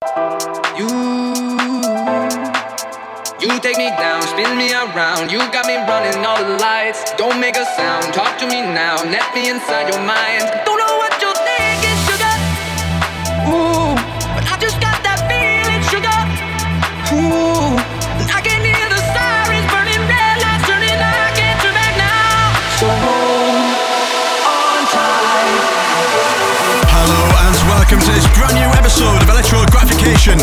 You, you take me down, spin me around. You got me running all the lights. Don't make a sound, talk to me now. Let me inside your mind. Don't know what you're thinking, sugar. Ooh, but I just got that feeling, sugar. Ooh, and I can hear the sirens burning, red lights turning. I can't turn back now. So hold on tight. Hello and welcome to this brand new episode of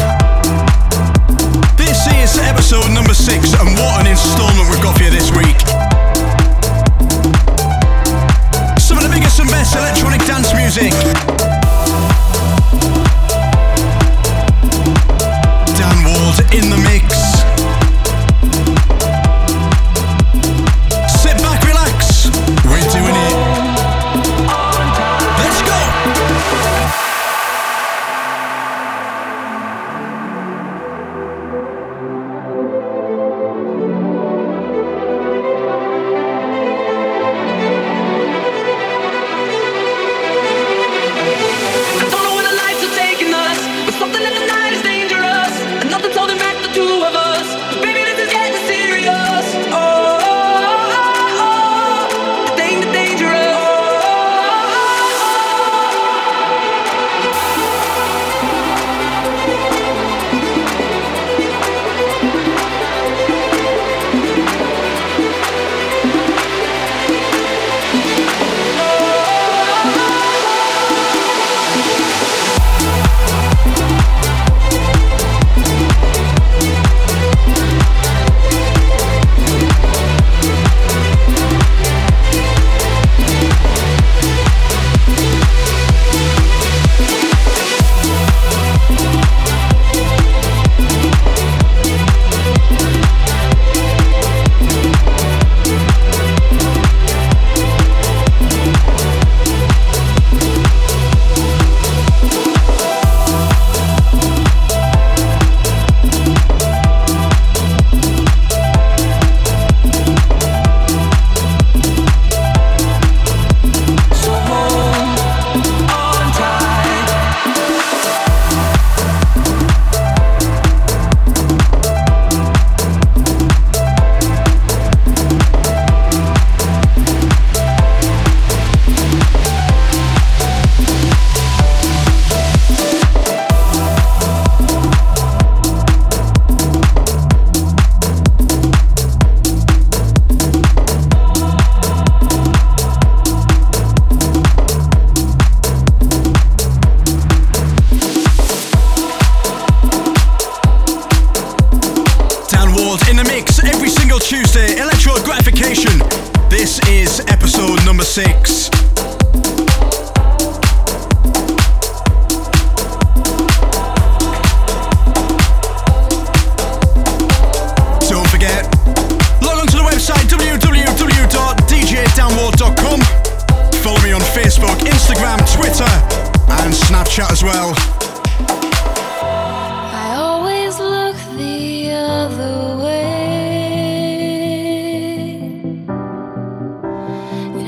This is episode number six, and what an installment we've got for you this week. Some of the biggest and best electronic dance music.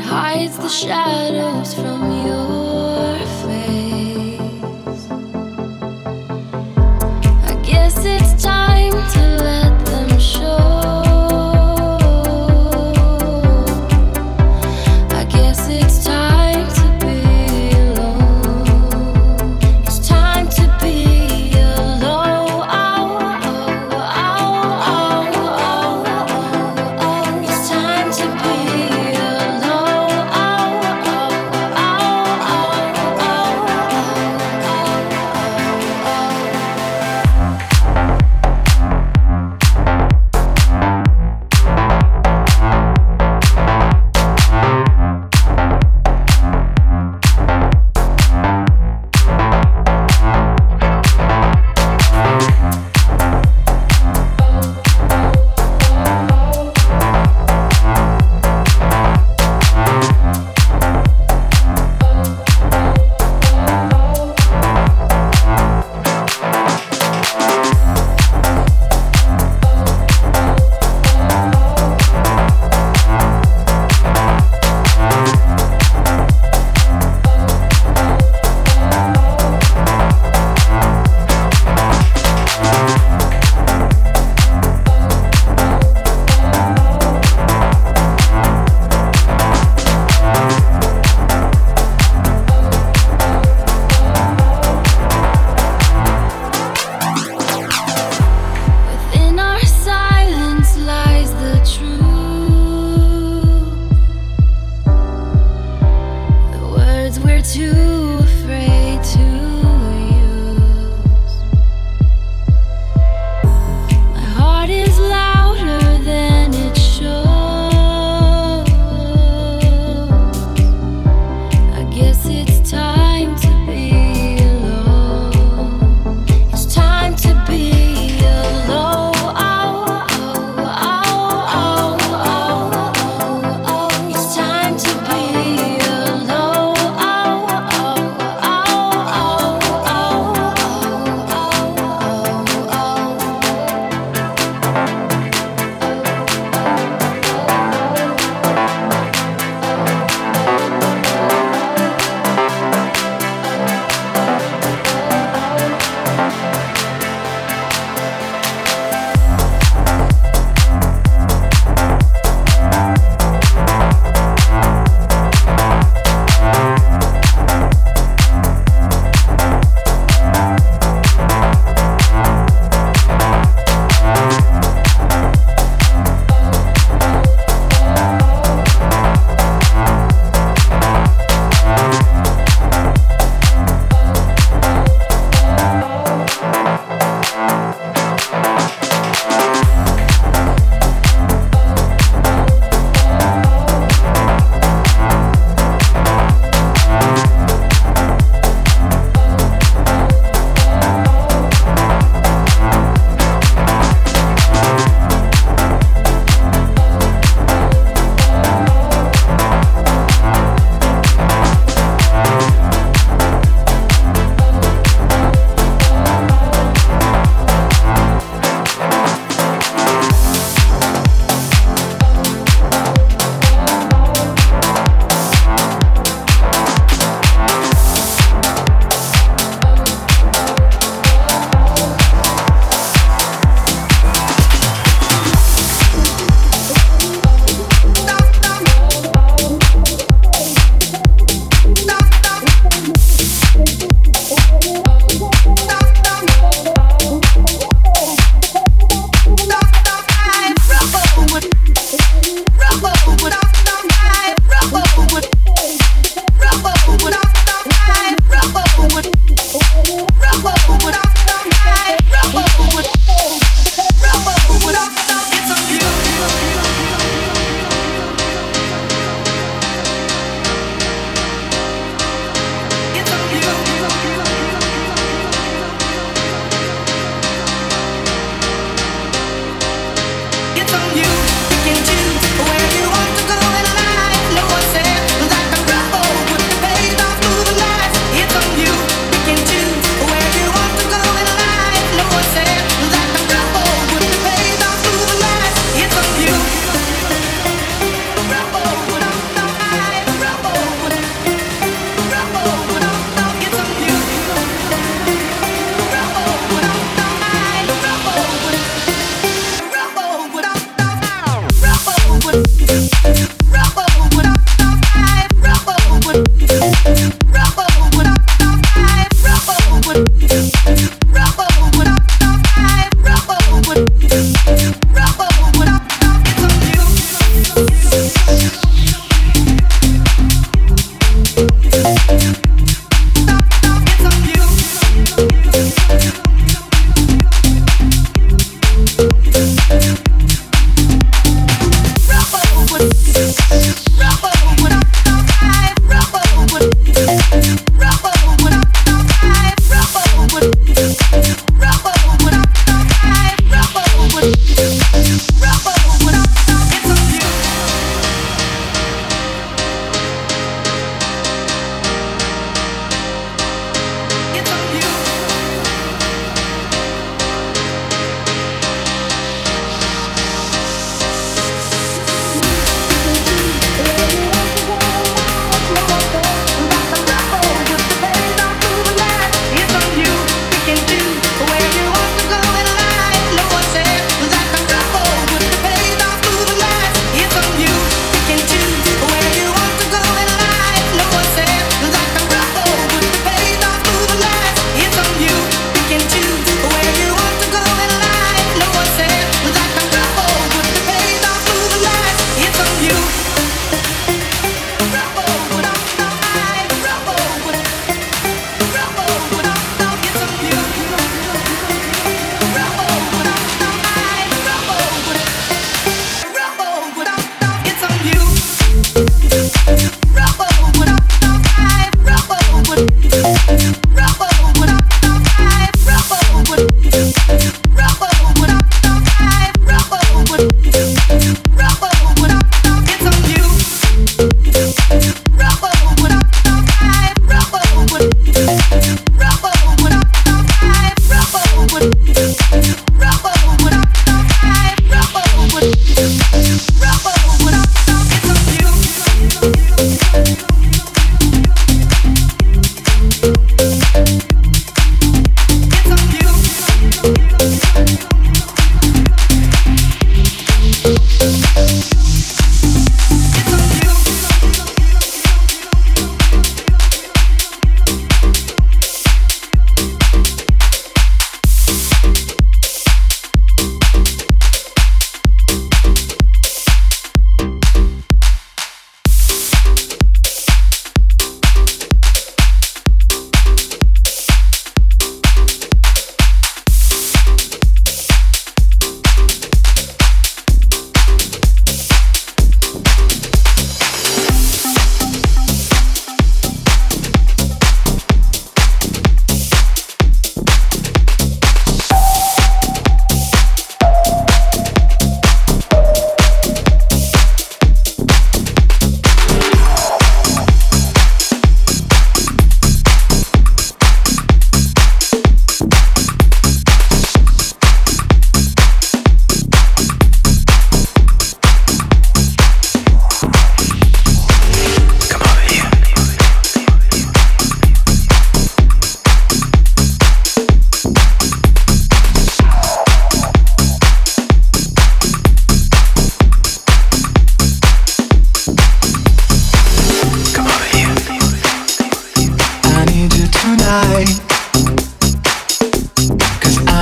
hides the shadows from you.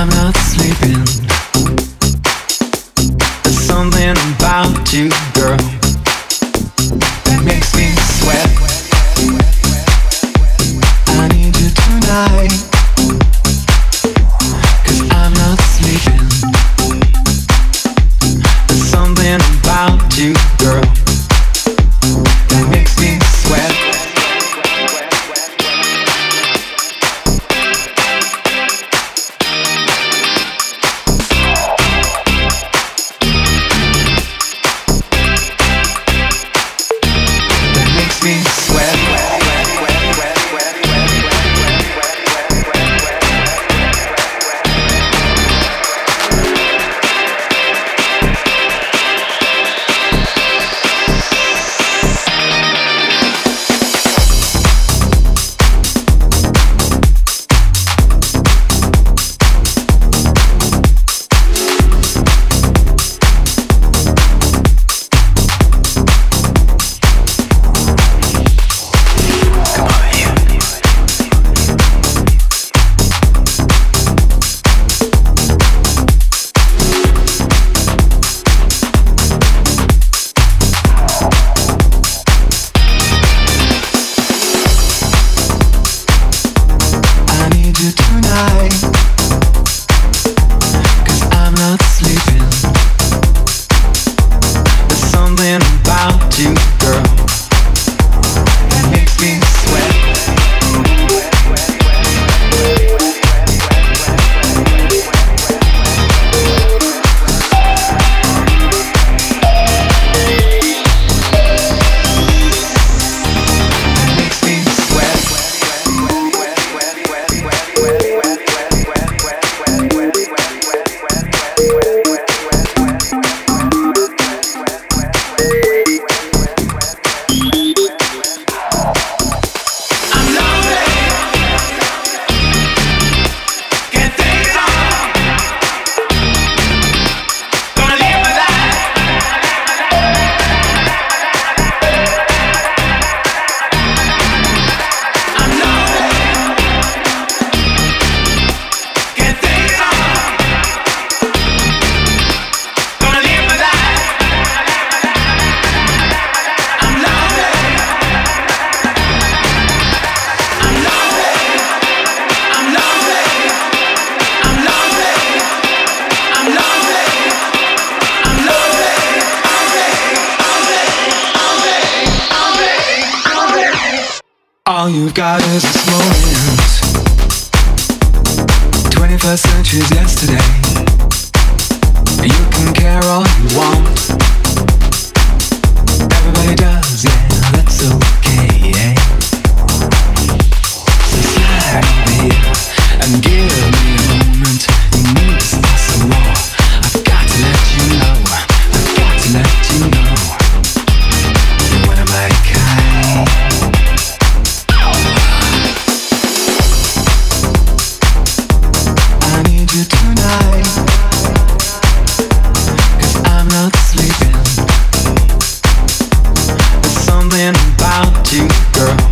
I'm not sleeping. There's something about you, girl. Something about you, girl.